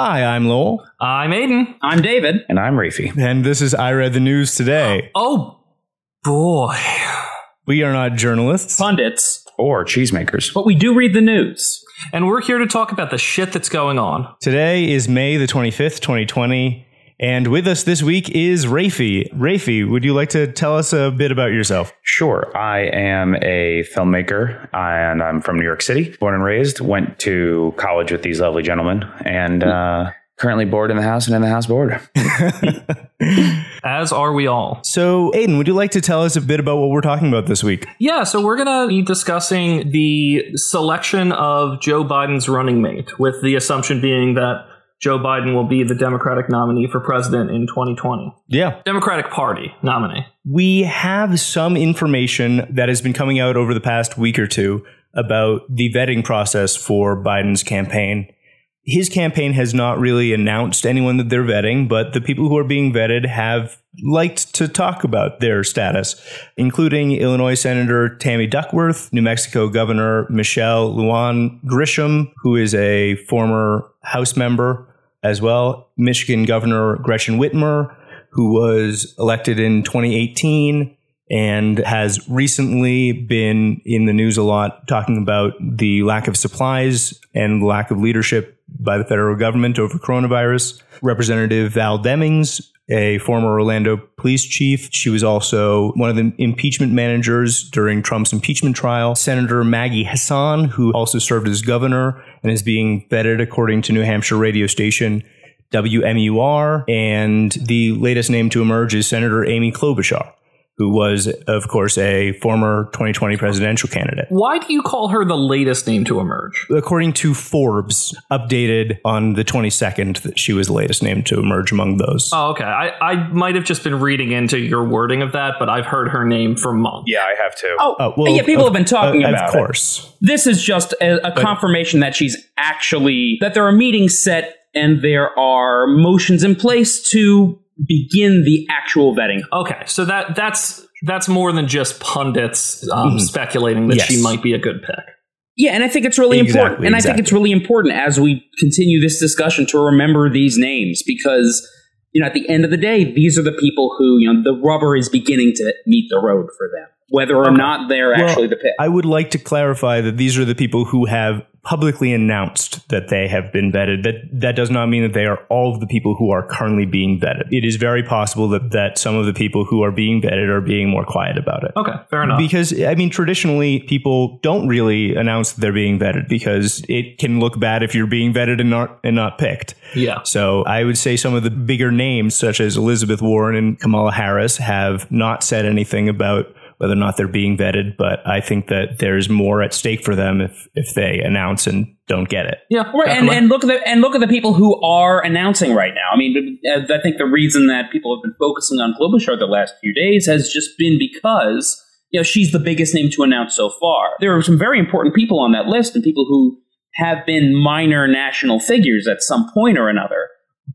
Hi, I'm Lowell, I'm Aiden. I'm David. And I'm Rafi. and this is I Read the News Today. Oh boy. We are not journalists. Pundits. Or cheesemakers. But we do read the news. And we're here to talk about the shit that's going on. Today is May the 25th, 2020, and with us this week is Rafi. Rafi, would you like to tell us a bit about yourself? Sure. I am a filmmaker and I'm from New York City, born and raised. Went to college with these lovely gentlemen and uh, currently bored in the house and in the house bored. As are we all. So, Aiden, would you like to tell us a bit about what we're talking about this week? Yeah, so we're going to be discussing the selection of Joe Biden's running mate, with the assumption being that Joe Biden will be the Democratic nominee for president in 2020. Yeah. Democratic Party nominee. We have some information that has been coming out over the past week or two about the vetting process for Biden's campaign. His campaign has not really announced anyone that they're vetting, but the people who are being vetted have liked to talk about their status, including Illinois Senator Tammy Duckworth, New Mexico Governor Michelle Lujan Grisham, who is a former House member as well, Michigan Governor Gretchen Whitmer, who was elected in 2018 and has recently been in the news a lot talking about the lack of supplies and lack of leadership by the federal government over coronavirus. Representative Val Demings, a former Orlando police chief. She was also one of the impeachment managers during Trump's impeachment trial. Senator Maggie Hassan, who also served as governor and is being vetted according to New Hampshire radio station WMUR. And the latest name to emerge is Senator Amy Klobuchar, who was, of course, a former 2020 presidential candidate. Why do you call her the latest name to emerge? According to Forbes, updated on the 22nd, that she was the latest name to emerge among those. Oh, okay. I, I might have just been reading into your wording of that, but I've heard her name for months. Yeah, I have too. Oh, Oh, well, yeah, people of- have been talking uh, about Of it. course. This is just a, a confirmation that she's actually, that there are meetings set and there are motions in place to begin the actual vetting. Okay, so that that's that's more than just pundits um, speculating that Yes. she might be a good pick. Yeah, and I think it's really Exactly, important. And I think it's really important as we continue this discussion to remember these names because, you know, at the end of the day, these are the people who, you know, the rubber is beginning to meet the road for them, whether or Okay. not they're Well, actually the pick. I would like to clarify that these are the people who have publicly announced that they have been vetted. That that does not mean that they are all of the people who are currently being vetted. It is very possible that, that some of the people who are being vetted are being more quiet about it. Okay, fair enough. Because I mean, traditionally, people don't really announce that they're being vetted because it can look bad if you're being vetted and not and not picked. yeah. So I would say some of the bigger names, such as Elizabeth Warren and Kamala Harris, have not said anything about whether or not they're being vetted. But I think that there's more at stake for them if if they announce and don't get it. Yeah. Right, and, and look at the and look at the people who are announcing right now. I mean, uh, I think the reason that people have been focusing on Klobuchar the last few days has just been because you know she's the biggest name to announce so far. There are some very important people on that list, and people who have been minor national figures at some point or another.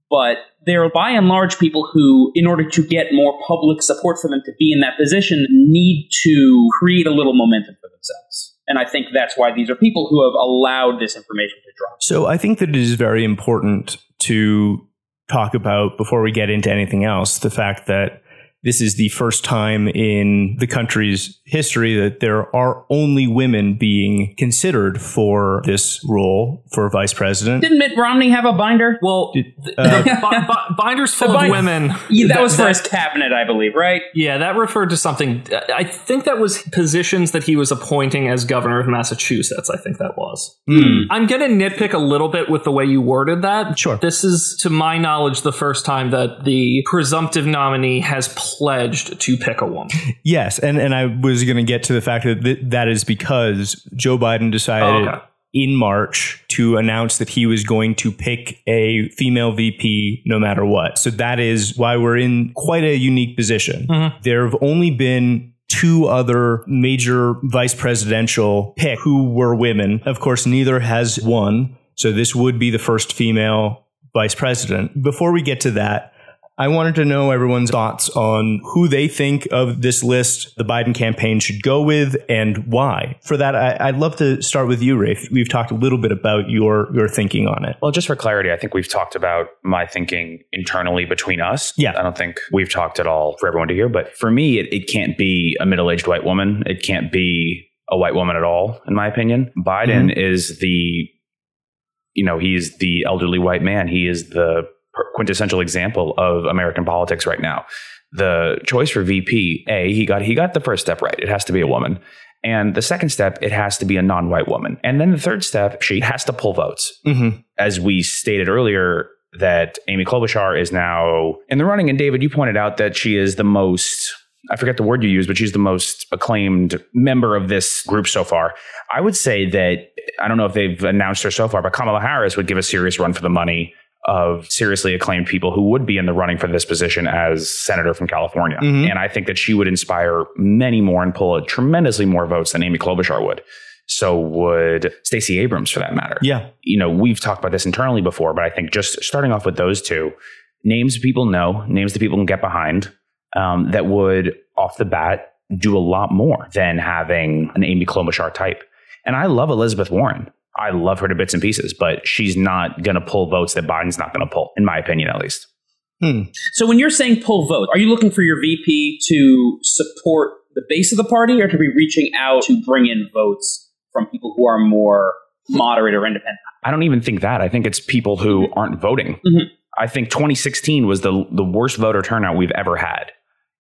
But they're by and large people who, in order to get more public support for them to be in that position, need to create a little momentum for themselves. And I think that's why these are people who have allowed this information to drop. So I think that it is very important to talk about before we get into anything else the fact that this is the first time in the country's history that there are only women being considered for this role for vice president. Didn't Mitt Romney have a binder? well, Did- uh, the bi- bi- binders full The of women. Yeah, that, was for his cabinet, I believe, right? Yeah, that referred to something. I think that was positions that he was appointing as governor of Massachusetts. I think that was. Hmm. I'm going to nitpick a little bit with the way you worded that. Sure. This is, to my knowledge, the first time that the presumptive nominee has pledged to pick a woman. Yes, and, and I was going to get to the fact that th- that is because Joe Biden decided Oh, okay. in March to announce that he was going to pick a female VP no matter what. So that is why we're in quite a unique position. Mhm. There have only been two other major vice presidential pick who were women. Of course, neither has won. So this would be the first female vice president. Before we get to that, I wanted to know everyone's thoughts on who they think of this list the Biden campaign should go with and why. For that, I, would love to start with you, Rafe. We've talked a little bit about your your thinking on it. Well, just for clarity, I think we've talked about my thinking internally between us. Yeah. I don't think we've talked at all for everyone to hear. But for me, it, it can't be a middle aged white woman. It can't be a white woman at all, in my opinion. Biden mm-hmm. is the, you know, he's the elderly white man. He is the quintessential example of American politics right now. The choice for VP, A, he got he got the first step right. It has to be a woman. And the second step, it has to be a non-white woman. And then the third step, she has to pull votes. Mm-hmm. As we stated earlier, that Amy Klobuchar is now in the running. And David, you pointed out that she is the most I forget the word you use, but she's the most acclaimed member of this group so far. I would say that I don't know if they've announced her so far, but Kamala Harris would give a serious run for the money of seriously acclaimed people who would be in the running for this position as senator from California. Mm-hmm. And I think that she would inspire many more and pull tremendously more votes than Amy Klobuchar would. So would Stacey Abrams for that matter. Yeah. You know, we've talked about this internally before, but I think just starting off with those two names people know, names that people can get behind, um, that would off the bat do a lot more than having an Amy Klobuchar type. And I love Elizabeth Warren. I love her to bits and pieces, but she's not going to pull votes that Biden's not going to pull, in my opinion, at least. Hmm. So when you're saying pull votes, are you looking for your VP to support the base of the party or to be reaching out to bring in votes from people who are more moderate or independent? I don't even think that. I think it's people who aren't voting. Mm-hmm. I think 2016 was the the worst voter turnout we've ever had.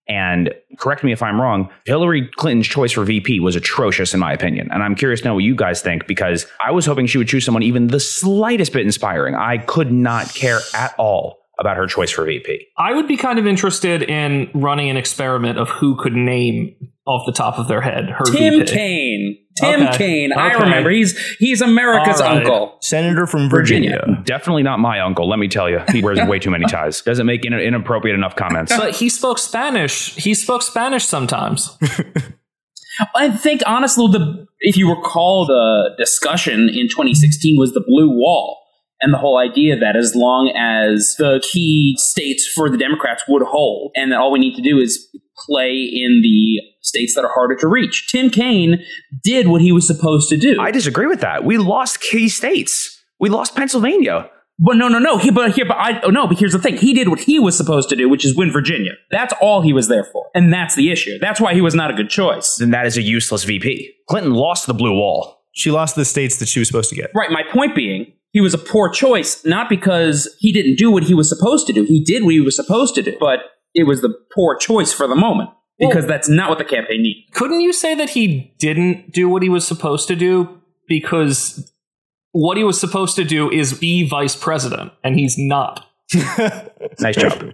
And correct me if I'm wrong, Hillary Clinton's choice for VP was atrocious, in my opinion. And I'm curious to know what you guys think because I was hoping she would choose someone even the slightest bit inspiring. I could not care at all about her choice for VP. I would be kind of interested in running an experiment of who could name off the top of their head her Tim VP. Kaine. Tim okay. Kaine. Okay. I remember. He's he's America's right. uncle. Senator from Virginia. Virginia. Definitely not my uncle, let me tell you. He wears way too many ties. Doesn't make in- inappropriate enough comments. But he spoke Spanish. He spoke Spanish sometimes. I think honestly the if you recall the discussion in 2016 was the blue wall and the whole idea that as long as the key states for the Democrats would hold, and that all we need to do is play in the states that are harder to reach. Tim Kaine did what he was supposed to do. I disagree with that. We lost key states. We lost Pennsylvania. But no, no, no. He, but here, but I oh, no. But here's the thing: he did what he was supposed to do, which is win Virginia. That's all he was there for, and that's the issue. That's why he was not a good choice. Then that is a useless VP. Clinton lost the blue wall. She lost the states that she was supposed to get. Right. My point being, he was a poor choice, not because he didn't do what he was supposed to do. He did what he was supposed to do, but it was the poor choice for the moment because well, that's not what the campaign needed. Couldn't you say that he didn't do what he was supposed to do because what he was supposed to do is be vice president and he's not? nice job.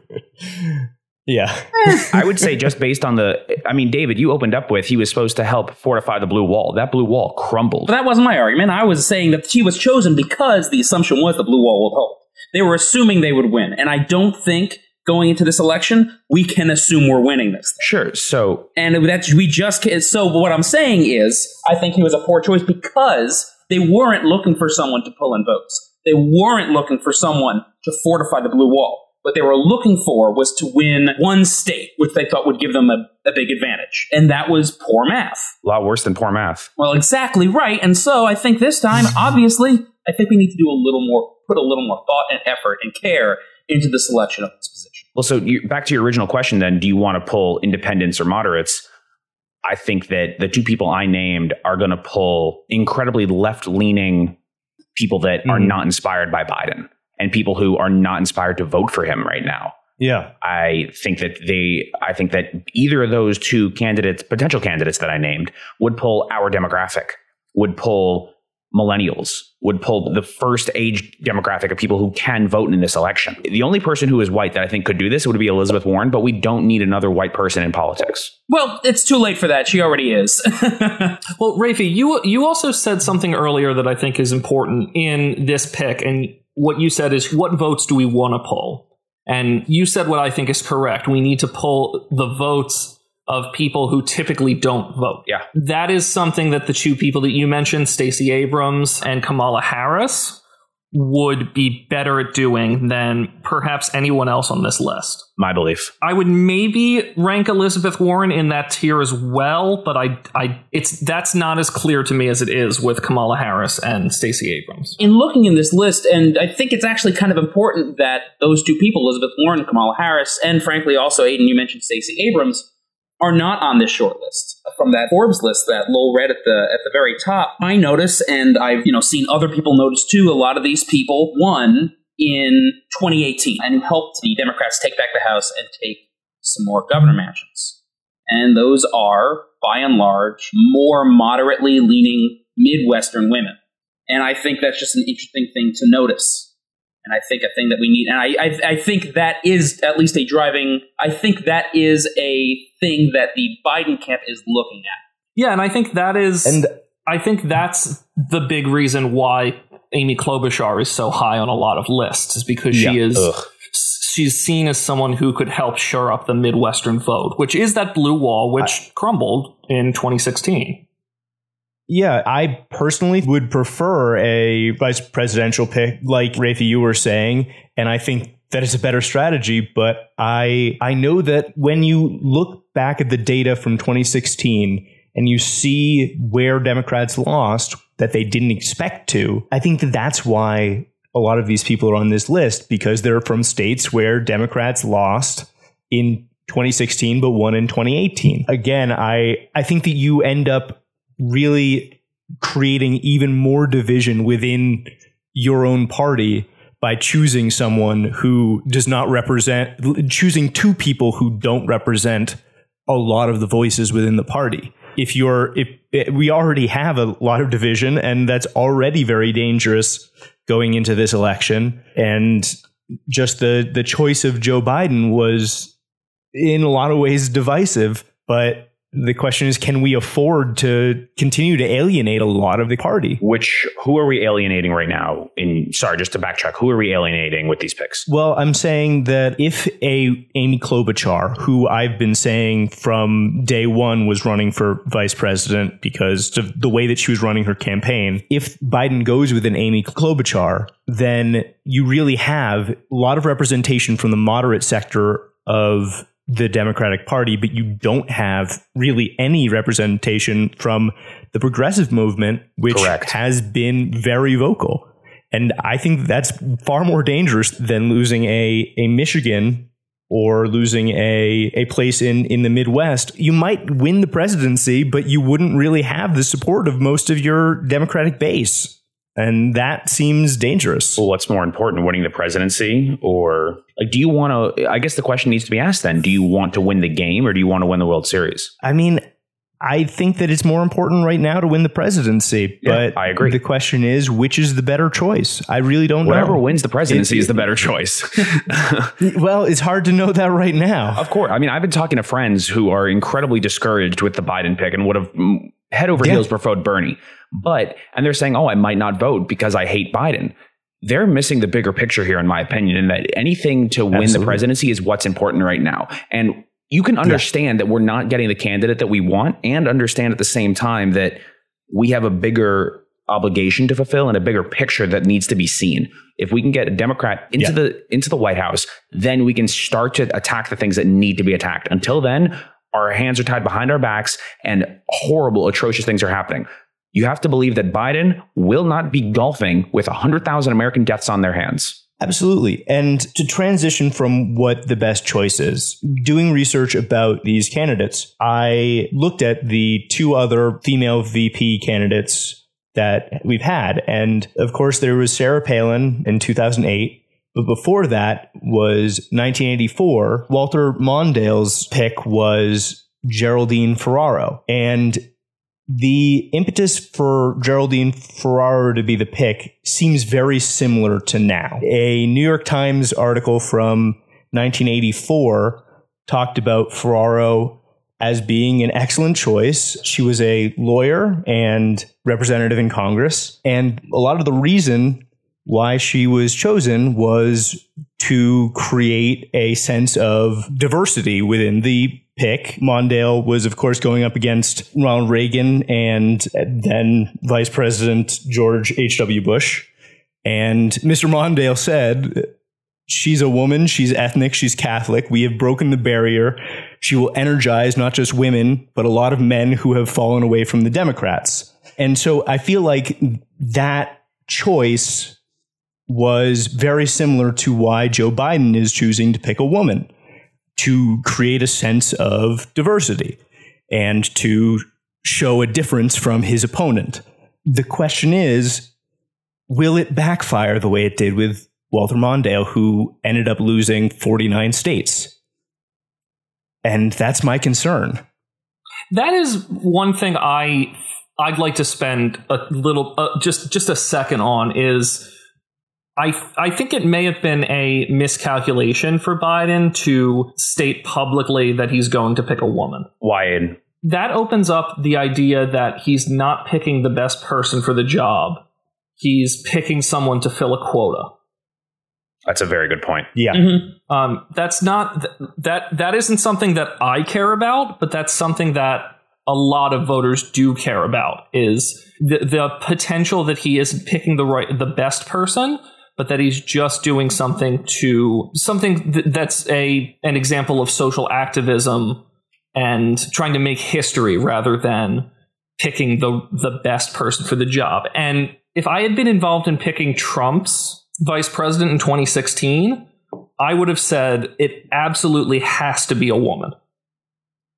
Yeah. I would say just based on the I mean, David, you opened up with he was supposed to help fortify the blue wall. That blue wall crumbled. But that wasn't my argument. I was saying that she was chosen because the assumption was the blue wall would hold. They were assuming they would win. And I don't think going into this election, we can assume we're winning this. Thing. Sure. So And that's we just can't. so what I'm saying is I think he was a poor choice because they weren't looking for someone to pull in votes. They weren't looking for someone to fortify the blue wall what they were looking for was to win one state, which they thought would give them a, a, big advantage. And that was poor math. A lot worse than poor math. Well, exactly right. And so I think this time, obviously, I think we need to do a little more, put a little more thought and effort and care into the selection of this position. Well, so you, back to your original question then, do you want to pull independents or moderates? I think that the two people I named are going to pull incredibly left leaning people that mm-hmm. are not inspired by Biden and people who are not inspired to vote for him right now. Yeah. I think that they, I think that either of those two candidates, potential candidates that I named, would pull our demographic, would pull millennials, would pull the first age demographic of people who can vote in this election. The only person who is white that I think could do this would be Elizabeth Warren, but we don't need another white person in politics. Well, it's too late for that. She already is. well, Rafi, you you also said something earlier that I think is important in this pick, and what you said is what votes do we want to pull? And you said what I think is correct. We need to pull the votes of people who typically don't vote. Yeah. That is something that the two people that you mentioned, Stacey Abrams and Kamala Harris, would be better at doing than perhaps anyone else on this list. My belief. I would maybe rank Elizabeth Warren in that tier as well, but I, I, it's that's not as clear to me as it is with Kamala Harris and Stacey Abrams. In looking in this list, and I think it's actually kind of important that those two people, Elizabeth Warren, Kamala Harris, and frankly also Aiden, you mentioned Stacey Abrams, are not on this short list from that Forbes list that Lowell read at the at the very top. I notice, and I've you know seen other people notice too. A lot of these people won in 2018 and helped the Democrats take back the House and take some more governor mansions. And those are, by and large, more moderately leaning Midwestern women. And I think that's just an interesting thing to notice and I think a thing that we need, and I, I, I, think that is at least a driving. I think that is a thing that the Biden camp is looking at. Yeah, and I think that is, and I think that's the big reason why Amy Klobuchar is so high on a lot of lists, is because yeah, she is. Ugh. She's seen as someone who could help shore up the Midwestern vote, which is that blue wall, which I, crumbled in 2016. Yeah, I personally would prefer a vice presidential pick, like Rafe, you were saying, and I think that is a better strategy. But I I know that when you look back at the data from 2016 and you see where Democrats lost that they didn't expect to, I think that that's why a lot of these people are on this list because they're from states where Democrats lost in 2016 but won in 2018. Again, I I think that you end up really creating even more division within your own party by choosing someone who does not represent, choosing two people who don't represent a lot of the voices within the party. If you're, if, we already have a lot of division, and that's already very dangerous going into this election, and just the the choice of Joe Biden was in a lot of ways divisive, but the question is can we afford to continue to alienate a lot of the party? Which who are we alienating right now? In sorry just to backtrack who are we alienating with these picks? Well i'm saying that if a amy klobuchar who i've been saying from day one was running for vice president because of the way that she was running her campaign if biden goes with an amy klobuchar then you really have a lot of representation from the moderate sector of the Democratic Party, but you don't have really any representation from the progressive movement, which Correct. has been very vocal. And I think that's far more dangerous than losing a, a Michigan or losing a, a place in, in the Midwest. You might win the presidency, but you wouldn't really have the support of most of your Democratic base. And that seems dangerous. Well, what's more important, winning the presidency or like, do you want to? I guess the question needs to be asked then: Do you want to win the game or do you want to win the World Series? I mean, I think that it's more important right now to win the presidency. Yeah, but I agree. The question is, which is the better choice? I really don't Whatever know. Whatever wins the presidency it, is the better choice. well, it's hard to know that right now. Of course. I mean, I've been talking to friends who are incredibly discouraged with the Biden pick and would have mm, head over yeah. heels preferred Bernie. But, and they're saying, oh, I might not vote because I hate Biden. They're missing the bigger picture here, in my opinion, in that anything to Absolutely. win the presidency is what's important right now. And you can understand yeah. that we're not getting the candidate that we want and understand at the same time that we have a bigger obligation to fulfill and a bigger picture that needs to be seen. If we can get a Democrat into yeah. the into the White House, then we can start to attack the things that need to be attacked. Until then, our hands are tied behind our backs and horrible, atrocious things are happening. You have to believe that Biden will not be golfing with 100,000 American deaths on their hands. Absolutely. And to transition from what the best choice is, doing research about these candidates, I looked at the two other female VP candidates that we've had. And of course, there was Sarah Palin in 2008. But before that was 1984. Walter Mondale's pick was Geraldine Ferraro. And the impetus for Geraldine Ferraro to be the pick seems very similar to now. A New York Times article from 1984 talked about Ferraro as being an excellent choice. She was a lawyer and representative in Congress. And a lot of the reason why she was chosen was to create a sense of diversity within the pick. Mondale was, of course, going up against Ronald Reagan and then Vice President George H.W. Bush. And Mr. Mondale said, She's a woman, she's ethnic, she's Catholic. We have broken the barrier. She will energize not just women, but a lot of men who have fallen away from the Democrats. And so I feel like that choice was very similar to why Joe Biden is choosing to pick a woman to create a sense of diversity and to show a difference from his opponent. The question is, will it backfire the way it did with Walter Mondale, who ended up losing 49 states? And that's my concern. That is one thing I I'd like to spend a little uh, just just a second on is I I think it may have been a miscalculation for Biden to state publicly that he's going to pick a woman. Why? That opens up the idea that he's not picking the best person for the job. He's picking someone to fill a quota. That's a very good point. Yeah. Mm-hmm. Um, that's not that that isn't something that I care about, but that's something that a lot of voters do care about is the, the potential that he isn't picking the right the best person but that he's just doing something to something th- that's a an example of social activism and trying to make history rather than picking the the best person for the job. And if I had been involved in picking Trump's vice president in 2016, I would have said it absolutely has to be a woman.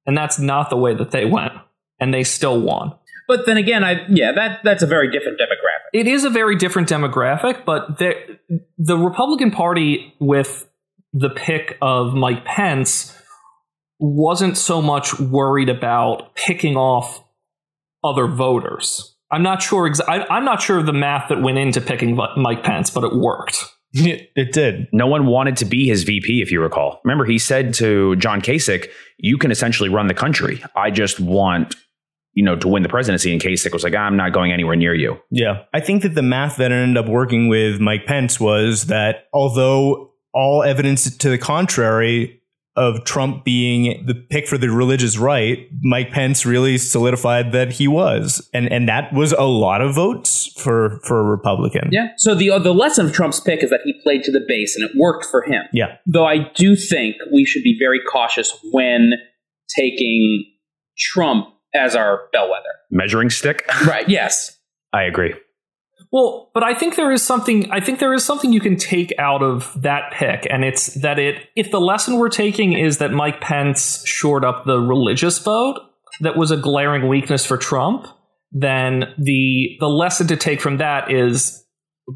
And that's not the way that they went. And they still won. But then again, I yeah, that that's a very different demographic. It is a very different demographic, but the the Republican Party with the pick of Mike Pence wasn't so much worried about picking off other voters. I'm not sure. Exa- I, I'm not sure of the math that went into picking Mike Pence, but it worked. It, it did. No one wanted to be his VP, if you recall. Remember, he said to John Kasich, "You can essentially run the country. I just want." You know, to win the presidency, and Kasich was like, "I'm not going anywhere near you." Yeah. I think that the math that ended up working with Mike Pence was that although all evidence to the contrary of Trump being the pick for the religious right, Mike Pence really solidified that he was. And and that was a lot of votes for for a Republican. Yeah. So the uh, the lesson of Trump's pick is that he played to the base and it worked for him. Yeah. Though I do think we should be very cautious when taking Trump as our bellwether. Measuring stick. Right. Yes. I agree. Well, but I think there is something I think there is something you can take out of that pick and it's that it if the lesson we're taking is that Mike Pence shored up the religious vote that was a glaring weakness for Trump, then the the lesson to take from that is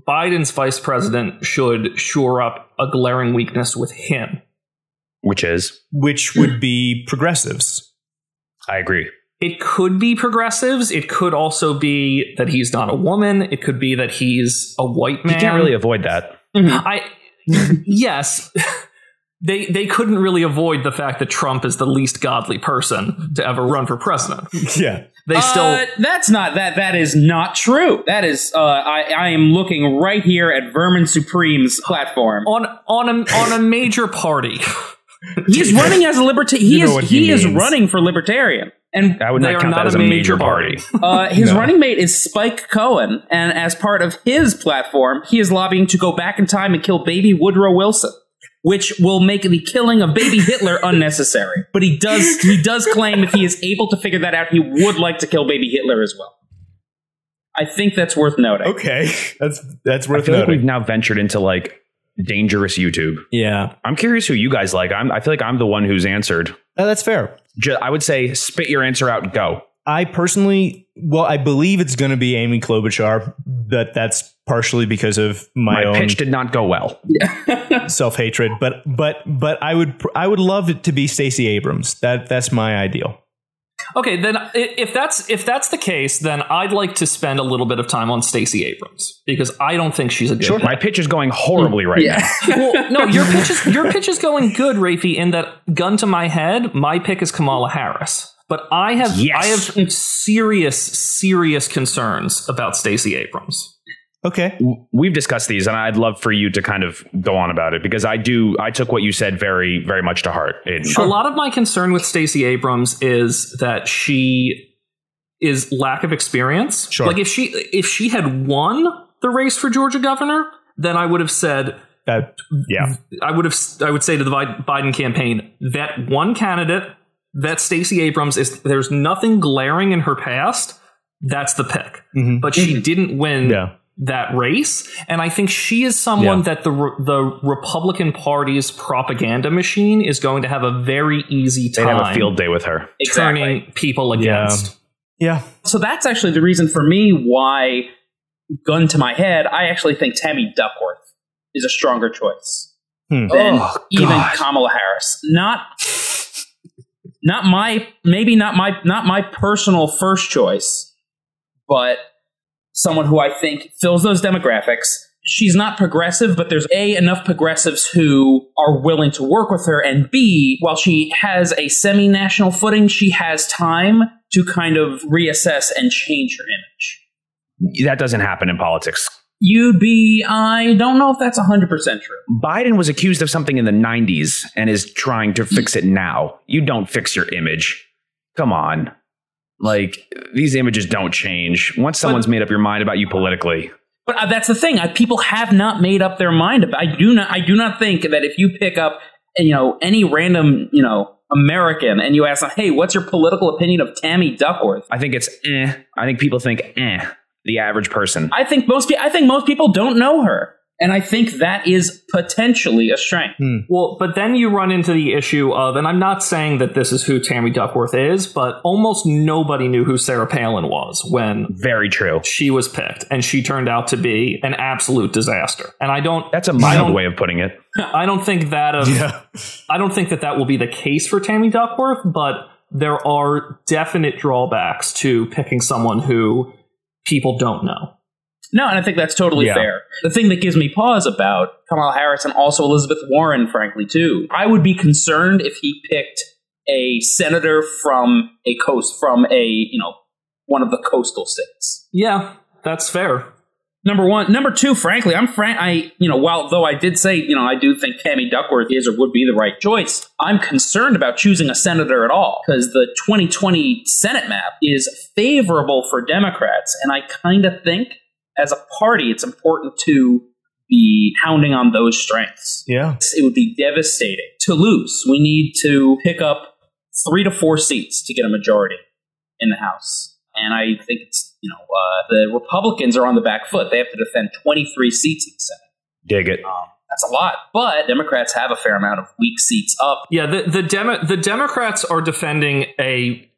Biden's vice president should shore up a glaring weakness with him. Which is, Which would be progressives. I agree. It could be progressives. It could also be that he's not a woman. It could be that he's a white man. You can't really avoid that. I yes. They they couldn't really avoid the fact that Trump is the least godly person to ever run for president. Yeah. They still Uh, that's not that. That is not true. That is. Uh, I I am looking right here at Vermin Supreme's platform. on on a on a major party. He's running as a libertarian. He You is he, he is running for libertarian. And I would They not are count not that as a a major major party. uh, his No. running mate is Spike Cohen, and as part of his platform, he is lobbying to go back in time and kill baby Woodrow Wilson, which will make the killing of baby Hitler unnecessary. But he does he does claim if he is able to figure that out, he would like to kill baby Hitler as well. I think that's worth noting. Okay. That's that's I worth feel like noting. we've now ventured into like dangerous YouTube. yeah. I'm curious who you guys like. I'm, I feel like I'm the one who's answered. Uh, that's fair. Ju- I would say spit your answer out. Go. I personally, well, I believe it's going to be Amy Klobuchar, but that's partially because of my, My own pitch did not go well. self hatred. But but but I would I would love it to be Stacey Abrams. That that's my ideal. Okay, then if that's if that's the case, then I'd like to spend a little bit of time on Stacey Abrams because I don't think she's a good. pick. My pitch is going horribly right Yeah. now. well, no, your pitch is your pitch is going good, Rafi. In that, gun to my head, my pick is Kamala Harris. But I have Yes. I have serious serious concerns about Stacey Abrams. Okay. We've discussed these, and I'd love for you to kind of go on about it because I do. I took what you said very, very much to heart. In, A lot of my concern with Stacey Abrams is that she is lack of experience. Sure. Like if she if she had won, the race for Georgia governor, then I would have said That yeah. I would have I would say to the Biden campaign that one candidate that Stacey Abrams is there's nothing glaring in her past that's the pick Mhm. but she didn't win Yeah. That race and I think she is someone Yeah. that the re- the Republican Party's propaganda machine is going to have a very easy They'd time have a field day with her. Exactly. turning people against Yeah. So that's actually the reason for me why, gun to my head, I actually think Tammy Duckworth is a stronger choice Hmm. than Oh, even God. Kamala Harris. Not, not my maybe not my not my personal first choice, but someone who I think fills those demographics. She's not progressive, but there's A, enough progressives who are willing to work with her, and B, while she has a semi national footing, she has time to kind of reassess and change her image. That doesn't happen in politics. You'd be, I don't know if that's 100% true. Biden was accused of something in the 90s and is trying to fix it now. You don't fix your image. Come on. Like, these images don't change. Once someone's made up your mind about you politically, But uh, that's the thing. I, people have not made up their mind. About, I do not. I do not think that if you pick up, you know, any random, you know, American and you ask them, "Hey, what's your political opinion of Tammy Duckworth?" I think it's eh. I think people think eh. The average person. I think most. pe- I think most people don't know her, and I think that is potentially a strength. Hmm. Well, but then you run into the issue of, and I'm not saying that this is who Tammy Duckworth is, but almost nobody knew who Sarah Palin was when Very true. she was picked, and she turned out to be an absolute disaster. And I don't, That's a mild way of putting it. I don't think that of, Yeah. I don't think that that will be the case for Tammy Duckworth, but there are definite drawbacks to picking someone who people don't know. No, and I think that's totally Yeah. fair. The thing that gives me pause about Kamala Harris and also Elizabeth Warren, frankly, too, I would be concerned if he picked a senator from a coast, from a you know one of the coastal states. Yeah, that's fair. Number one, number two. Frankly, I'm frank. I you know while though I did say you know I do think Tammy Duckworth is or would be the right choice. I'm concerned about choosing a senator at all because the 2020 Senate map is favorable for Democrats, and I kind of think as a party it's important to be hounding on those strengths. Yeah. It would be devastating to lose. We need to pick up three to four seats to get a majority in the House. And I think it's, you know, uh, the Republicans are on the back foot. They have to defend 23 seats in the Senate. Dig it. Um, that's a lot. But Democrats have a fair amount of weak seats up. Yeah, the the Demo- the Democrats are defending a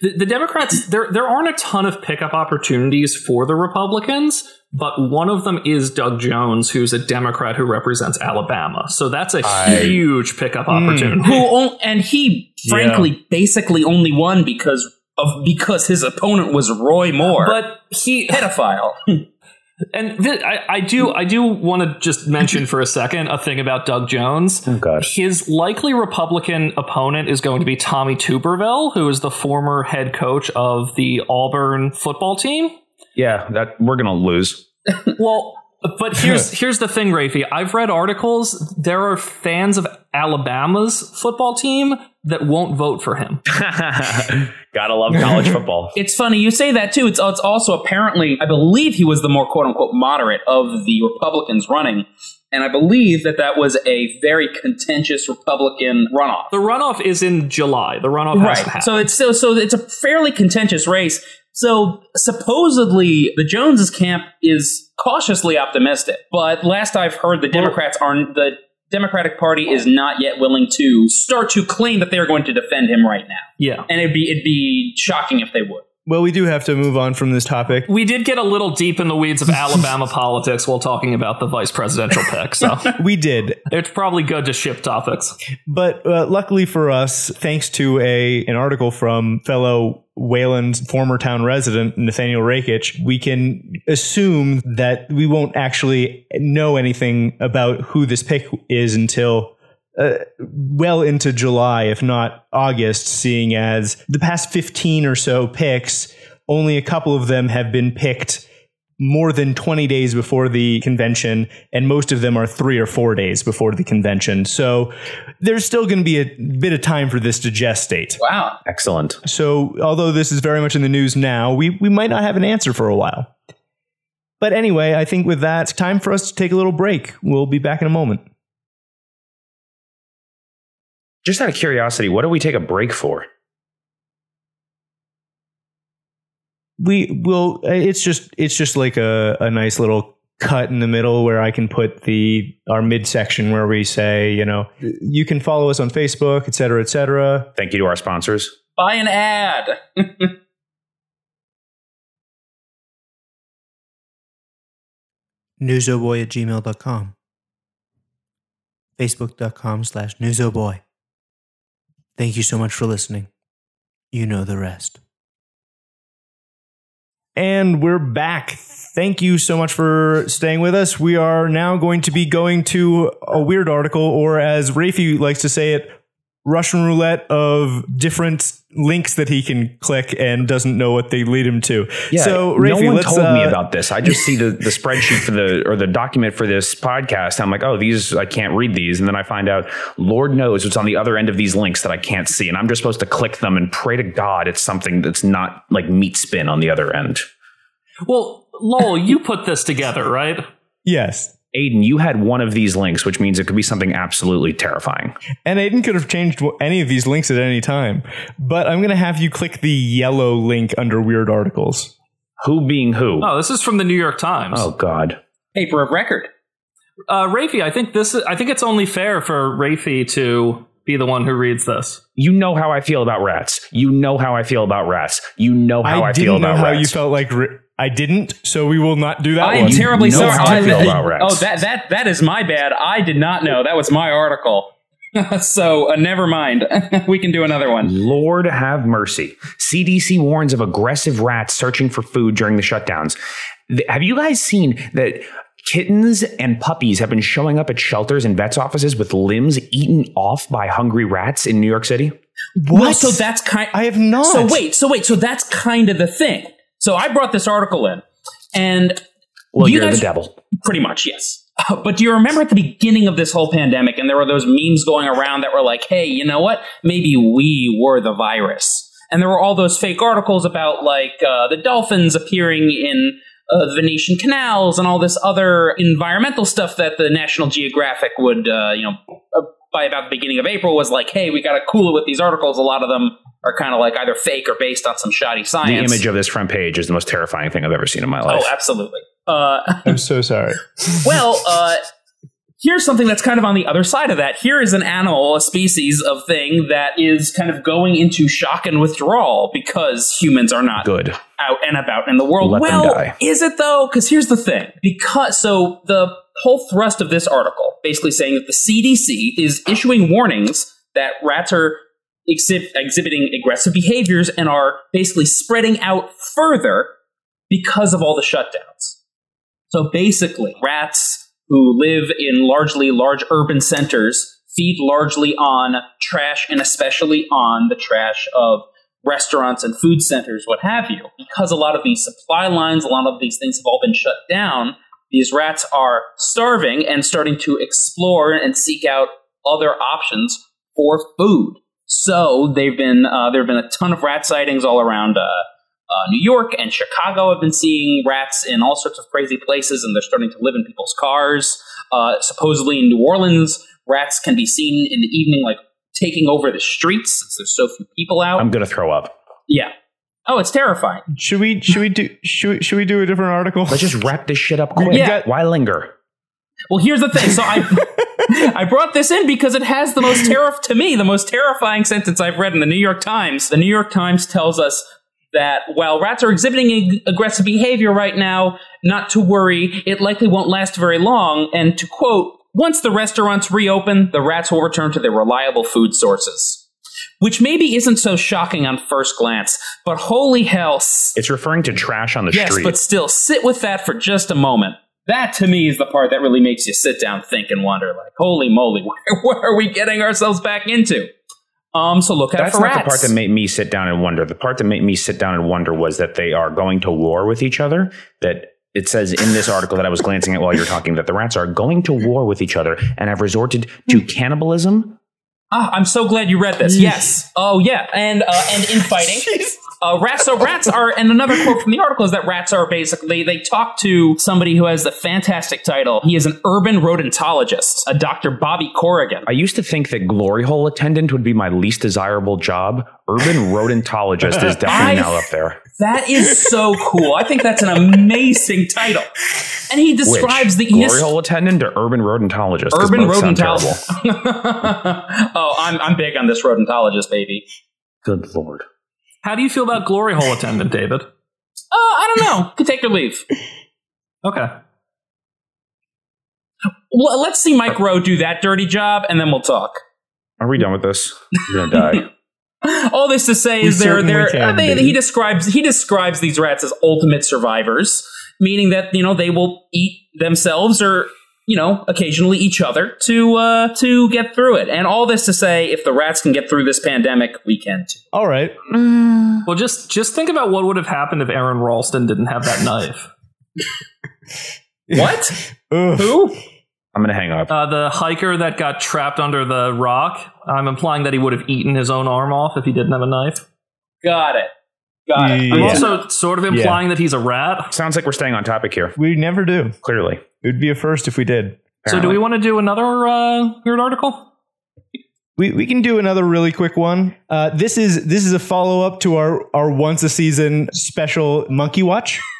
the, the Democrats there there aren't a ton of pickup opportunities for the Republicans, but one of them is Doug Jones, who's a Democrat who represents Alabama. So that's a I- huge pickup Hmm. opportunity. Who and he frankly basically only won because of because his opponent was Roy Moore, But he pedophile. and th- I, I do I do want to just mention for a second a thing about Doug Jones. Oh, God. His likely Republican opponent is going to be Tommy Tuberville, who is the former head coach of the Auburn football team. Yeah, that we're gonna lose. Well, but here's here's the thing, Rafi. I've read articles. There are fans of Alabama's football team that won't vote for him. Gotta love college football. It's funny you say that too. It's it's also apparently I believe he was the more quote unquote moderate of the Republicans running, and I believe that that was a very contentious Republican runoff. The runoff is in July. The runoff hasn't happened. So it's still so it's a fairly contentious race. So supposedly the Joneses camp is cautiously optimistic, but last I've heard, the Democrats aren't the Democratic Party is not yet willing to start to claim that they are going to defend him right now, yeah. and it'd be it'd be shocking if they would. Well, we do have to move on from this topic. We did get a little deep in the weeds of Alabama politics while talking about the vice presidential pick, so We did. it's probably good to shift topics. But uh, luckily for us, thanks to a an article from fellow Wayland's former town resident Nathaniel Rakich, we can assume that we won't actually know anything about who this pick is until uh, well into July, if not August, seeing as the past 15 or so picks, only a couple of them have been picked more than 20 days before the convention, and most of them are three or four days before the convention. So there's still going to be a bit of time for this to gestate. Wow. Excellent. So although this is very much in the news now, we, we might not have an answer for a while. But anyway, I think with that, it's time for us to take a little break. We'll be back in a moment. Just out of curiosity, what do we take a break for? We will. It's just it's just like a, a nice little cut in the middle where I can put the our midsection where we say, you know, you can follow us on Facebook, et cetera, et cetera. Thank you to our sponsors. Buy an ad. newsoboy at gmail.com. Facebook.com slash newsoboy. Thank you so much for listening. You know the rest. And we're back. Thank you so much for staying with us. We are now going to be going to a weird article, or as Rafi likes to say it, Russian roulette of different links that he can click and doesn't know what they lead him to. Yeah, so no one let's, told me uh, about this. I just see the, the spreadsheet for the or the document for this podcast. I'm like, oh, these I can't read these, and then I find out, Lord knows what's on the other end of these links that I can't see, and I'm just supposed to click them and pray to God it's something that's not like meat spin on the other end. Well, Lowell, you put this together, right? Yes. Aiden, you had one of these links, which means it could be something absolutely terrifying. And Aiden could have changed any of these links at any time. But I'm going to have you click the yellow link under weird articles. Who being who? Oh, this is from the New York Times. Oh God. Paper of record. Uh, Rafi, I think this. I think it's only fair for Rafi to be the one who reads this. You know how I feel about rats. You know how I feel about rats. You know how I, didn't feel know about how rats. you felt like. Ra- I didn't, so we will not do that I am one. terribly know sorry. I feel about rats. Oh, that that that is my bad. I did not know. That was my article. so uh, never mind. we can do another one. Lord have mercy. CDC warns of aggressive rats searching for food during the shutdowns. Have you guys seen that kittens and puppies have been showing up at shelters and vets' offices with limbs eaten off by hungry rats in New York City? what? Well, so that's kind. I have not. So wait, so wait, so that's kind of the thing. So I brought this article in, and Well, You you're guys- the devil. pretty much yes. But do you remember at the beginning of this whole pandemic, and there were those memes going around that were like, "Hey, you know what? Maybe we were the virus." And there were all those fake articles about like uh, the dolphins appearing in uh, Venetian canals and all this other environmental stuff that the National Geographic would, uh, you know, uh, by about the beginning of April was like, "Hey, we got to cool it with these articles." A lot of them are kind of like either fake or based on some shoddy science. The image of this front page is the most terrifying thing I've ever seen in my life. oh, absolutely. Uh, I'm so sorry. well, uh, here's something that's kind of on the other side of that. Here is an animal, a species of thing that is kind of going into shock and withdrawal because humans are not Good. out and about in the world. Let them well, die. is it though? Because here's the thing. Because so the whole thrust of this article, basically saying that the CDC is issuing warnings that rats are exhib- exhibiting aggressive behaviors and are basically spreading out further because of all the shutdowns. So basically, rats who live in largely large urban centers feed largely on trash and especially on the trash of restaurants and food centers, what have you. Because a lot of these supply lines, a lot of these things have all been shut down, these rats are starving and starting to explore and seek out other options for food. So they've been uh, there have been a ton of rat sightings all around uh, uh, New York and Chicago. Have been seeing rats in all sorts of crazy places, and they're starting to live in people's cars. Uh, supposedly in New Orleans, rats can be seen in the evening, like taking over the streets since there's so few people out. I'm going to throw up. yeah. Oh, it's terrifying. Should we should we do should we, should we do a different article? Let's just wrap this shit up quick. Yeah. Why linger? Well, here's the thing. So I I brought this in because it has the most terror to me, the most terrifying sentence I've read in the New York Times. The New York Times tells us that while rats are exhibiting ag- aggressive behavior right now, not to worry, it likely won't last very long. And to quote, once the restaurants reopen, the rats will return to their reliable food sources. Which maybe isn't so shocking on first glance, but holy hell, It's referring to trash on the Yes, street. but still, sit with that for just a moment. That to me is the part that really makes you sit down, think, and wonder, like, holy moly, where, where are we getting ourselves back into? Um, so look out That's for not rats. the part that made me sit down and wonder. The part that made me sit down and wonder was that they are going to war with each other. That it says in this article that I was glancing at while you were talking that the rats are going to war with each other and have resorted to cannibalism. Ah, I'm so glad you read this. Yes. Oh yeah, and uh, and infighting. Uh, rats. So rats are, and another quote from the article is that rats are basically they talk to somebody who has the fantastic title. He is an urban rodentologist, a Dr. Bobby Corrigan. I used to think that glory hole attendant would be my least desirable job. Urban rodentologist is definitely I- now up there. That is so cool. I think that's an amazing title. And he describes Which? the he glory hole attendant or urban rodentologist? 'Cause urban rodentologist. oh, I'm I'm big on this rodentologist, baby. Good lord. How do you feel about glory hole attendant, David? Uh, I don't know. Could take or leave. Okay. Well, let's see Mike Rowe do that dirty job, and then we'll talk. Are we done with this? We're gonna die. All this to say We is they're certainly they're can uh, he describes he describes these rats as ultimate survivors, meaning that you know they will eat themselves or you know occasionally each other to uh, to get through it. And all this to say, if the rats can get through this pandemic, we can too. All right. Well, just just think about what would have happened if Aron Ralston didn't have that knife. What? Who? I'm gonna hang up. Uh, the hiker that got trapped under the rock. I'm implying that he would have eaten his own arm off if he didn't have a knife. Got it. Got it. I'm Yeah. also sort of implying that he's a rat. Sounds like we're staying on topic here. We never do. Clearly. It would be a first if we did. So, do we want to do another uh, weird article? We, we can do another really quick one. Uh, this is this is a follow up to our our once a season special Monkey Watch.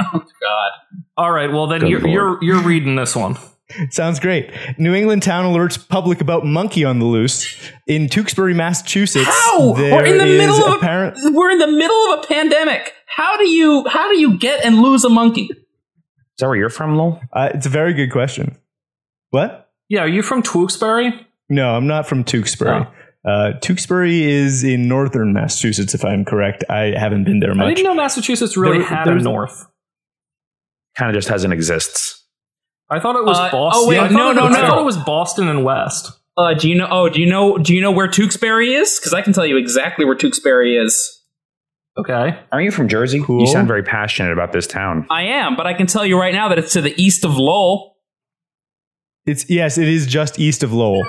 Oh God. All right. Well, then Good you're, lord. you're you're reading this one. Sounds great. New England town alerts public about monkey on the loose in Tewksbury, Massachusetts. How? We're in the middle of a- apparent. We're in the middle of a pandemic. How do you how do you get and lose a monkey? Is that where you're from, Lowell? Uh, it's a very good question. What? Yeah. Are you from Tewksbury? No, I'm not from Tewksbury. Oh. Uh, Tewksbury is in northern Massachusetts, if I'm correct. I haven't been there I much. didn't know Massachusetts really There- had a north. Kind of just hasn't exists. I thought it was Uh, Boston. oh, wait, I thought no, it- no, I thought it was Boston and West. Uh, do you know? Oh, do you know? Do you know where Tewksbury is? Because I can tell you exactly where Tewksbury is. Okay. Aren't you from Jersey? Cool. You sound very passionate about this town. I am, but I can tell you right now that it's to the east of Lowell. It's yes, it is just east of Lowell.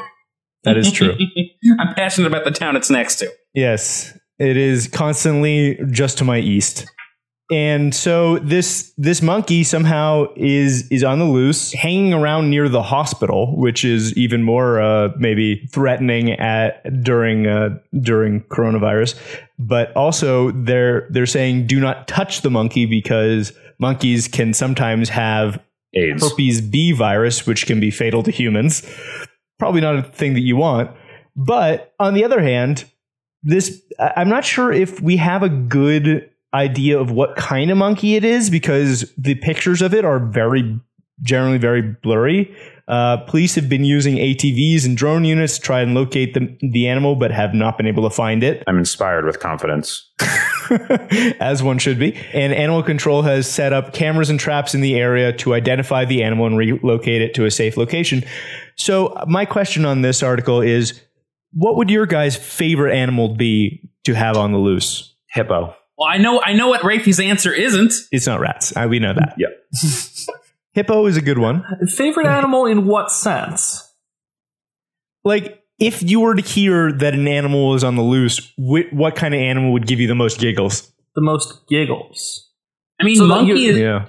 That is true. I'm passionate about the town it's next to. yes, it is constantly just to my east. And so this this monkey somehow is is on the loose, hanging around near the hospital, which is even more uh, maybe threatening at during uh, during coronavirus. But also they're they're saying do not touch the monkey because monkeys can sometimes have AIDS. herpes B virus, which can be fatal to humans. Probably not a thing that you want. But on the other hand, this I'm not sure if we have a good idea of what kind of monkey it is because the pictures of it are very generally very blurry. Uh, police have been using ATVs and drone units to try and locate the, the animal, but have not been able to find it. I'm inspired with confidence. as one should be. And animal control has set up cameras and traps in the area to identify the animal and relocate it to a safe location. So, my question on this article is what would your guys' favorite animal be to have on the loose? Hippo. Well, I know, I know what Rafi's answer isn't. It's not rats. Uh, we know that. Yep. Hippo is a good one. Favorite animal in what sense? Like, if you were to hear that an animal is on the loose, wh- what kind of animal would give you the most giggles? The most giggles. I mean, So monkey you- is. Yeah.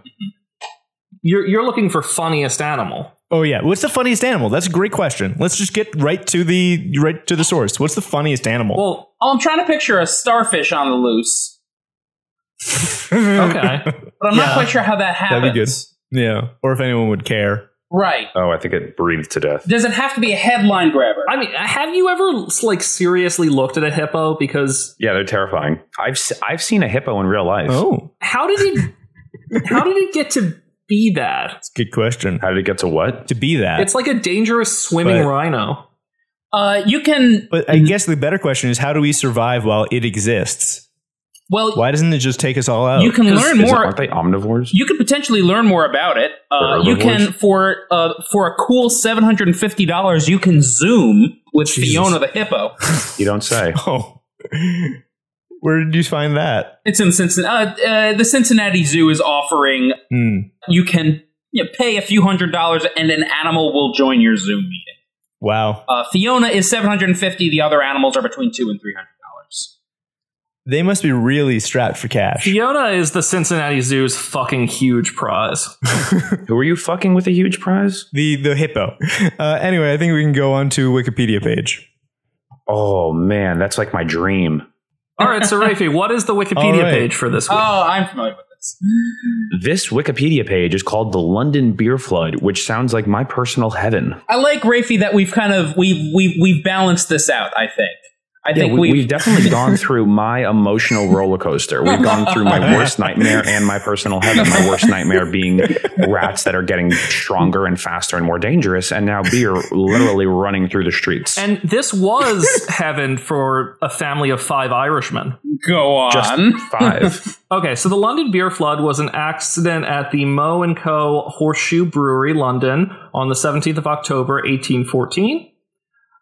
You're you're looking for funniest animal. Oh yeah, what's the funniest animal? That's a great question. Let's just get right to the right to the source. What's the funniest animal? Well, Oh, I'm trying to picture a starfish on the loose, okay. but I'm Yeah. not quite sure how that happens. That'd be good. Yeah, or if anyone would care. Right? Oh, I think it breathed to death. Does it have to be a headline grabber? I mean, have you ever like seriously looked at a hippo? Because Yeah, they're terrifying. I've I've seen a hippo in real life. Oh, how did it? how did it get to be that? It's a good question. How did it get to what? To be that, It's like a dangerous swimming But- rhino. Uh, you can. but I guess the better question is how do we survive while it exists? Well, Why doesn't it just take us all out? you can learn Is it- more. aren't they omnivores? You could potentially learn more about it. Uh, you can for uh, for a cool seven hundred and fifty dollars. You can Zoom with Jesus. Fiona the hippo. You don't say. Oh, where did you find that? It's in Cincinnati. Uh, uh, the Cincinnati Zoo is offering. Hmm. You can you know, pay a few hundred dollars, and an animal will join your Zoom meeting. Wow. Uh, Fiona is seven hundred and fifty. The other animals are between two and three hundred dollars. They must be really strapped for cash. Fiona is the Cincinnati Zoo's fucking huge prize. Who are you fucking with a huge prize? The the hippo. Uh, anyway, I think we can go on to Wikipedia page. Oh man, that's like my dream. All right, so Rafi, what is the Wikipedia All right. page for this week? Oh, I'm familiar with this. This Wikipedia page is called the London Beer Flood, which sounds like my personal heaven. I like Rafi that we've kind of we've we've we've balanced this out. I think. I Yeah, think we, we've, we've definitely gone through my emotional roller coaster. We've gone through my worst nightmare and my personal heaven. My worst nightmare being rats that are getting stronger and faster and more dangerous, and now beer literally running through the streets. And this was heaven for a family of five Irishmen. go on. Just five. Okay, so the London beer flood was an accident at the Meux and Co. Horseshoe Brewery, London, on the 17th of October, 1814.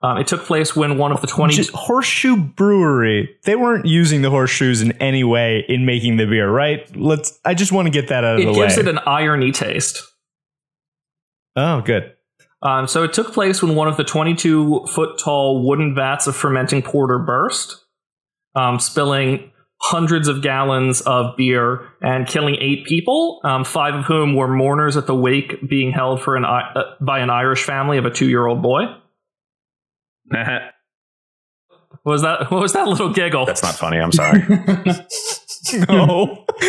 Um, it took place when one of the 20. Just Horseshoe Brewery. They weren't using the horseshoes in any way in making the beer, right? Let's. I just want to get that out of it the way. it gives it an irony taste. oh, good. Um, so it took place when one of the 22 foot tall wooden vats of fermenting porter burst, um, spilling hundreds of gallons of beer and killing eight people, um, five of whom were mourners at the wake being held for an uh, by an Irish family of a two year old boy. That's What was that? What was that little giggle? That's not funny. I'm sorry. No.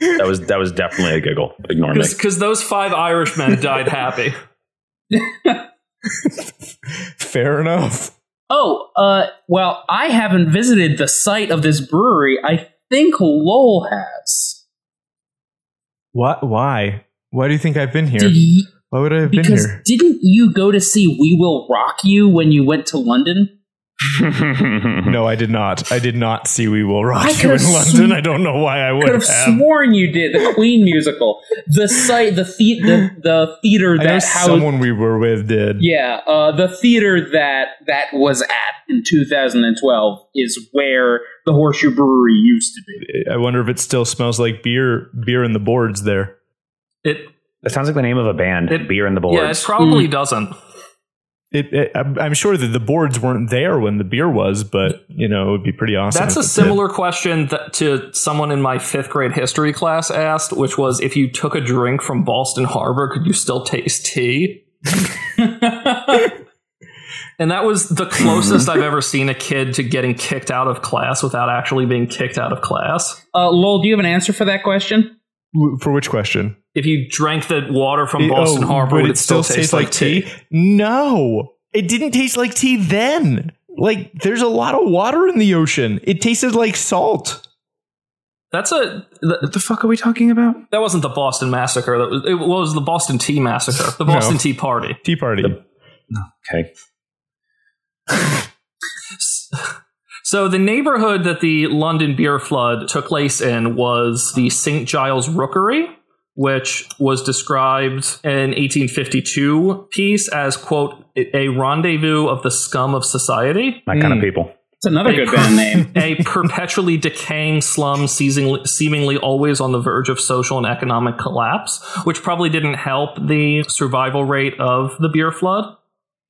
That was that was definitely a giggle. Ignore me. Because those five Irishmen died happy. Fair enough. Oh, uh, well, I haven't visited the site of this brewery. I think Lowell has. What? Why? Why do you think I've been here? Did y- Why would I have been because here? didn't you go to see We Will Rock You when you went to London? No, I did not. I did not see We Will Rock I You in could've London. sw- I don't know why I would have. have sworn you did the Queen musical. The site, the the, the, the theater I know that housed someone we were with did. Yeah, uh, the theater that that was at in 2012 is where the Horseshoe Brewery used to be. I wonder if it still smells like beer. Beer in the boards there. It that sounds like the name of a band. It- Beer in the boards. yeah, it boards. probably doesn't. It, it, I'm I'm sure that the boards weren't there when the beer was, but you know it would be pretty awesome. That's a it did. similar question that to someone in my fifth grade history class asked, which was if you took a drink from Boston Harbor, could you still taste tea? and that was the closest I've ever seen a kid to getting kicked out of class without actually being kicked out of class. Uh, Lowell, do you have an answer for that question? W- For which question? If you drank the water from It- oh, Boston oh, Harbor, would would it still taste like tea? No, it didn't taste like tea then. Like there's a lot of water in the ocean. It tasted like salt. That's a th- what the fuck are we talking about? that wasn't the Boston Massacre. That was it was the Boston Tea Massacre, the No. Boston Tea Party. Tea party. The- Okay. So the neighborhood that the London beer flood took place in was the St. Giles Rookery, which was described in 1852 piece as quote a rendezvous of the scum of society, My kind of Mm. people. It's another good band name. a perpetually decaying slum seemingly, seemingly always on the verge of social and economic collapse, which probably didn't help the survival rate of the beer flood.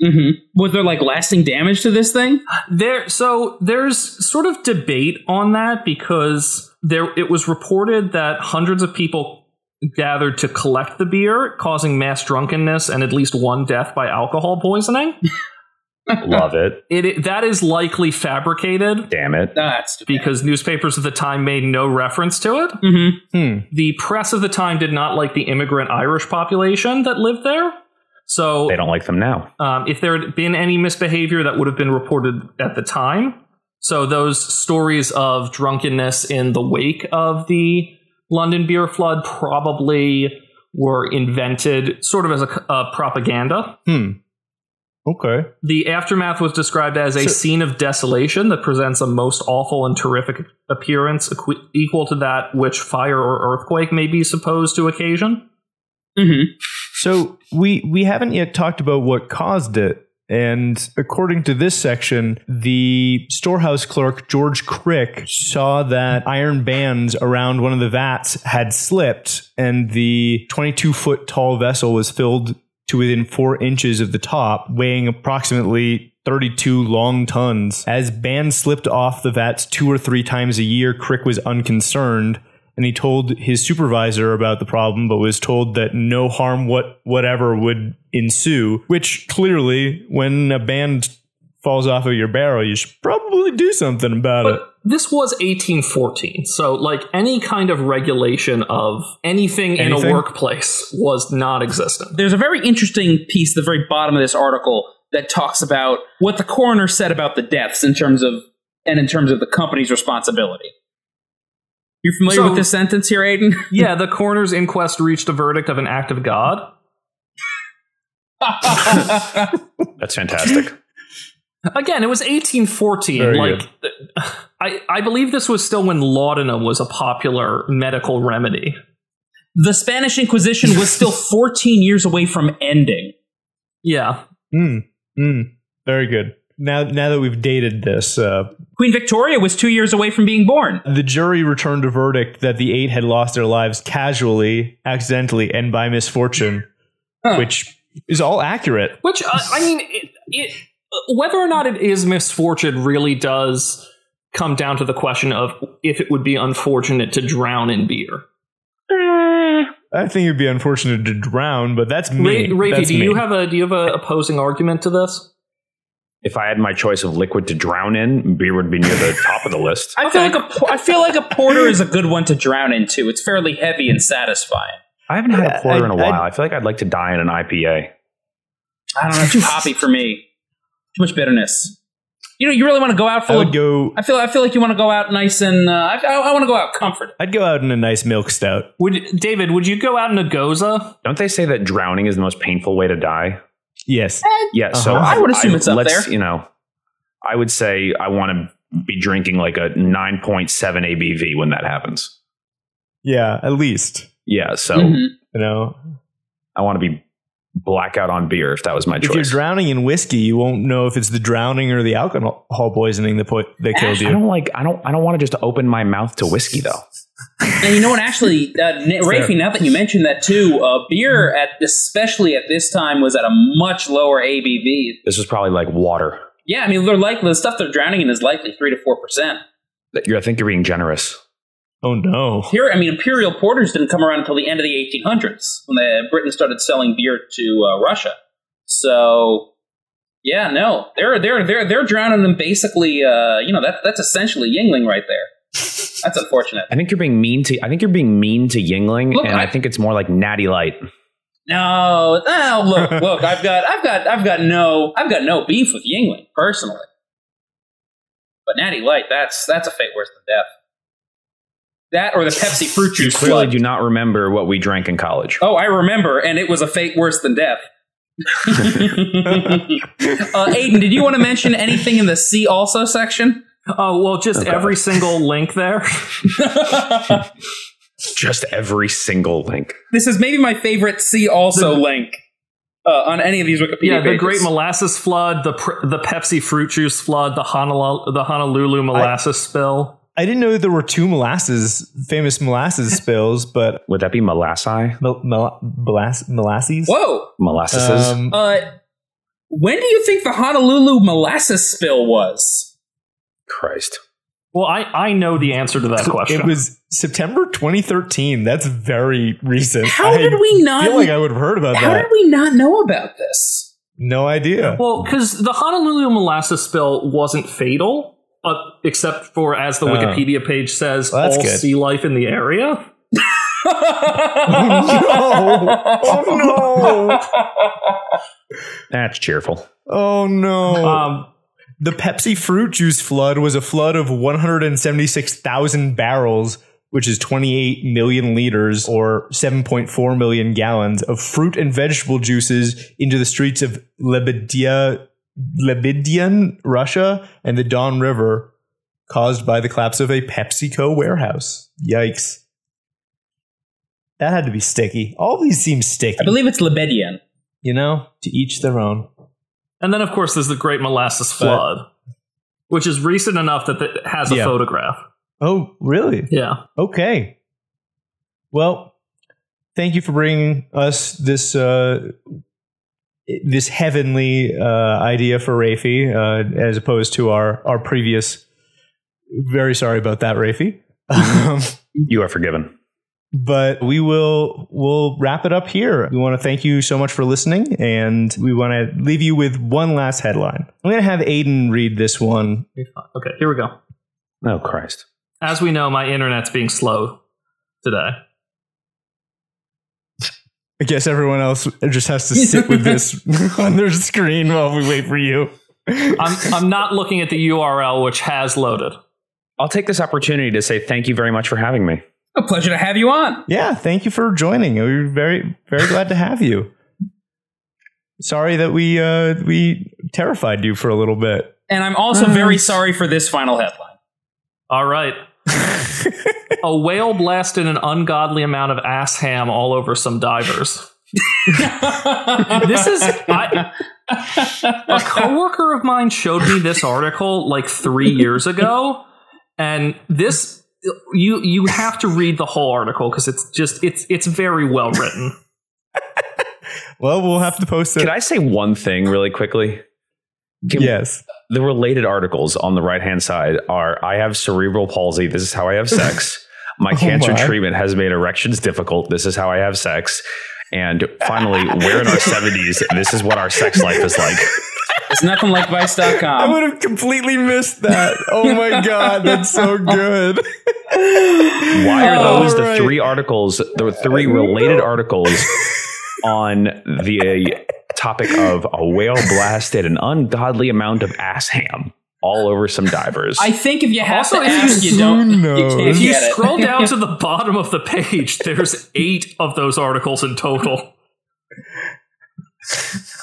Hmm Was there like lasting damage to this thing? There, so there's sort of debate on that because there it was reported that hundreds of people gathered to collect the beer, causing mass drunkenness and at least one death by alcohol poisoning. Love it. It, it that is likely fabricated Damn it. That's because newspapers of the time made no reference to it. hmm Hmm. The press of the time did not like the immigrant Irish population that lived there. So They don't like them now. um, if there had been any misbehavior that would have been reported at the time. So those stories of drunkenness in the wake of the London beer flood probably were invented sort of as a, a propaganda. Hmm. Okay. The aftermath was described as a So- scene of desolation that presents a most awful and terrific appearance equi- equal to that which fire or earthquake may be supposed to occasion. hmm So we we haven't yet talked about what caused it. And according to this section, the storehouse clerk, George Crick, saw that iron bands around one of the vats had slipped, and the 22 foot tall vessel was filled to within four inches of the top, weighing approximately 32 long tons. As bands slipped off the vats two or three times a year, Crick was unconcerned and he told his supervisor about the problem, but was told that no harm what whatever would ensue. Which clearly, when a band falls off of your barrel, you should probably do something about it. This was 1814, so like any kind of regulation of anything, in a workplace was non-existent. There's a very interesting piece at the very bottom of this article that talks about what the coroner said about the deaths in terms of and in terms of the company's responsibility. You're familiar So- with this sentence here, Aiden? yeah, the coroner's inquest reached a verdict of an act of God. That's fantastic. Again, it was 1814. Very like, I, I believe this was still when laudanum was a popular medical remedy. the Spanish Inquisition was still 14 years away from ending. Yeah. Mm, mm, very good. Now, now that we've dated this, uh, Queen Victoria was two years away from being born. the jury returned a verdict that the eight had lost their lives casually, accidentally, and by misfortune, Huh. which is all accurate. Which, uh, I mean, it, it, whether or not it is misfortune really does come down to the question of if it would be unfortunate to drown in beer. I think it'd be unfortunate to drown, but that's me. Ra- Rafi, That's do you have a do you have a opposing argument to this? If I had my choice of liquid to drown in, beer would be near the top of the list. I feel like a po- I feel like a porter is a good one to drown into. It's fairly heavy and satisfying. I haven't had a porter in a while. I feel like I'd like to die in an IPA. I don't know, too hoppy for me. Too much bitterness. You know, you really want to go out for. I full would go. I feel. I feel like you want to go out nice and. Uh, I, I, I want to go out comforted. I'd go out in a nice milk stout. Would David? Would you go out in a gose? Don't they say that drowning is the most painful way to die? Yes. Yeah, so Uh-huh. I would assume it's up let's, there. You know, I would say I want to be drinking like a 9.7 ABV when that happens. Yeah, at least. Yeah, so Mhm. You know, I want to be blackout on beer if that was my choice. if you're drowning in whiskey, you won't know if it's the drowning or the alcohol poisoning that po- that killed you. I don't like. I don't. I don't want to just open my mouth to whiskey though. And you know what? Actually, uh, Rafi, now that you mentioned that too, uh, beer at especially at this time was at a much lower ABV. This was probably like water. Yeah, I mean, they're likely the stuff they're drowning in is likely three to four percent. You're, I think you're being generous. Oh no. Here, I mean, imperial porters didn't come around until the end of the 1800s when the, Britain started selling beer to uh, Russia. So, yeah, no, they're they're they're they're drowning them basically. Uh, you know, that that's essentially Yuengling right there. That's unfortunate. I think you're being mean to. I think you're being mean to Yuengling, Look, and I, I- think it's more like Natty Light. No, oh, look, look, I've got, I've got, I've got no, I've got no beef with Yuengling personally. But Natty Light, that's that's a fate worse than death. That or the Pepsi fruit You juice clearly flood. do not remember what we drank in college. Oh, I remember, and it was a fate worse than death. uh, Aiden, did you want to mention anything in the see also section? Oh well, just Okay. every single link there. Just every single link. this is maybe my favorite see also link uh, on any of these Wikipedia yeah, the pages. Great Molasses Flood, the the Pepsi fruit juice flood, the Honolulu the Honolulu molasses spill. I didn't know there were two molasses, famous molasses spills, but Would that be molassi? mol- mol- molas- molasses. Whoa! Molasses? Um, Uh, when do you think the Honolulu molasses spill was? Christ. Well, I I know the answer to that question. It was September 2013. That's very recent. How I did we not? feel like I would have heard about how that. How did we not know about this? no idea. Well, because the Honolulu molasses spill wasn't fatal, uh, except for, as the Oh. Wikipedia page says, Well, that's all good. sea life in the area. No. oh no! That's cheerful. Oh no! Um, the Pepsi fruit juice flood was a flood of 176,000 barrels, which is 28 million liters or 7.4 million gallons of fruit and vegetable juices into the streets of Lebedia, Lebedian, Russia, and the Don River, caused by the collapse of a PepsiCo warehouse. Yikes! That had to be sticky. All these seem sticky. I believe it's Lebedian. you know, to each their own. And then, of course, there's the Great Molasses Flood, which is recent enough that it has a Yeah. photograph. Oh, really? Yeah. Okay. Well, thank you for bringing us this uh, this heavenly uh, idea for Rafi, uh, as opposed to our our previous. Very sorry about that, Rafi. Um, You are forgiven. But we will we'll wrap it up here. We want to thank you so much for listening, and we want to leave you with one last headline. I'm going to have Aiden read this one. Okay, here we go. Oh Christ. As we know, my internet's being slow today. I guess everyone else just has to sit with this on their screen while we wait for you. I'm I'm not looking at the URL which has loaded. I'll take this opportunity to say thank you very much for having me. A pleasure to have you on. Yeah, thank you for joining. We're very very glad to have you. Sorry that we uh, we terrified you for a little bit. And I'm also very sorry for this final headline. All right. A whale blasted an ungodly amount of ass ham all over some divers. this is I, a coworker of mine showed me this article like three years ago, and this you you have to read the whole article because it's just it's it's very well written. Well, we'll have to post it. Can I say one thing really quickly? Can- yes. The related articles on the right hand side are I have cerebral palsy. This is how I have sex. My oh cancer my. treatment has made erections difficult. This is how I have sex. And finally, we're in our 70s. This is what our sex life is like. It's nothing like Vice.com. I would have completely missed that. Oh my god, that's so good. Why are All those the three articles, the three related articles on the uh, topic of a whale blasted an ungodly amount of ass ham all over some divers? I think if you have Also, to if you- ask, you don't. Who You can't If you get it. scroll down to the bottom of the page, there's eight of those articles in total.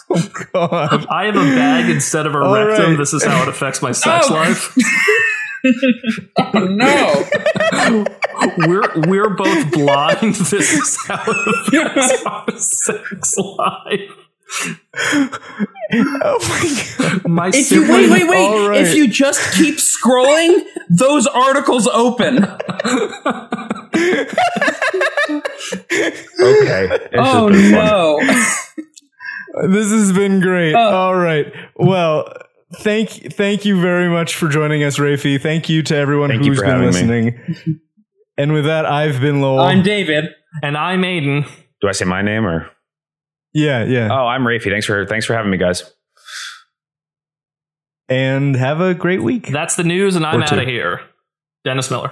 Oh, god. I have a bag instead of a All rectum. right. This is how it affects my sex Oh. life. Oh, no. We're we're both blind. This is how it affects our sex life. Oh my god. My If you wait, wait, wait. All right. If you just keep scrolling, those articles open. okay. This Oh been fun. no. This has been great. Oh. All right. Well, thank thank you very much for joining us, Rafi. Thank you to everyone Thank you who's been having me. listening. and with that, I've been Lowell. I'm David. and I'm Aiden. Do I say my name or? yeah, yeah. Oh, I'm Rafi. Thanks for thanks for having me, guys. and have a great week. That's the news, and I'm out of here. Dennis Miller.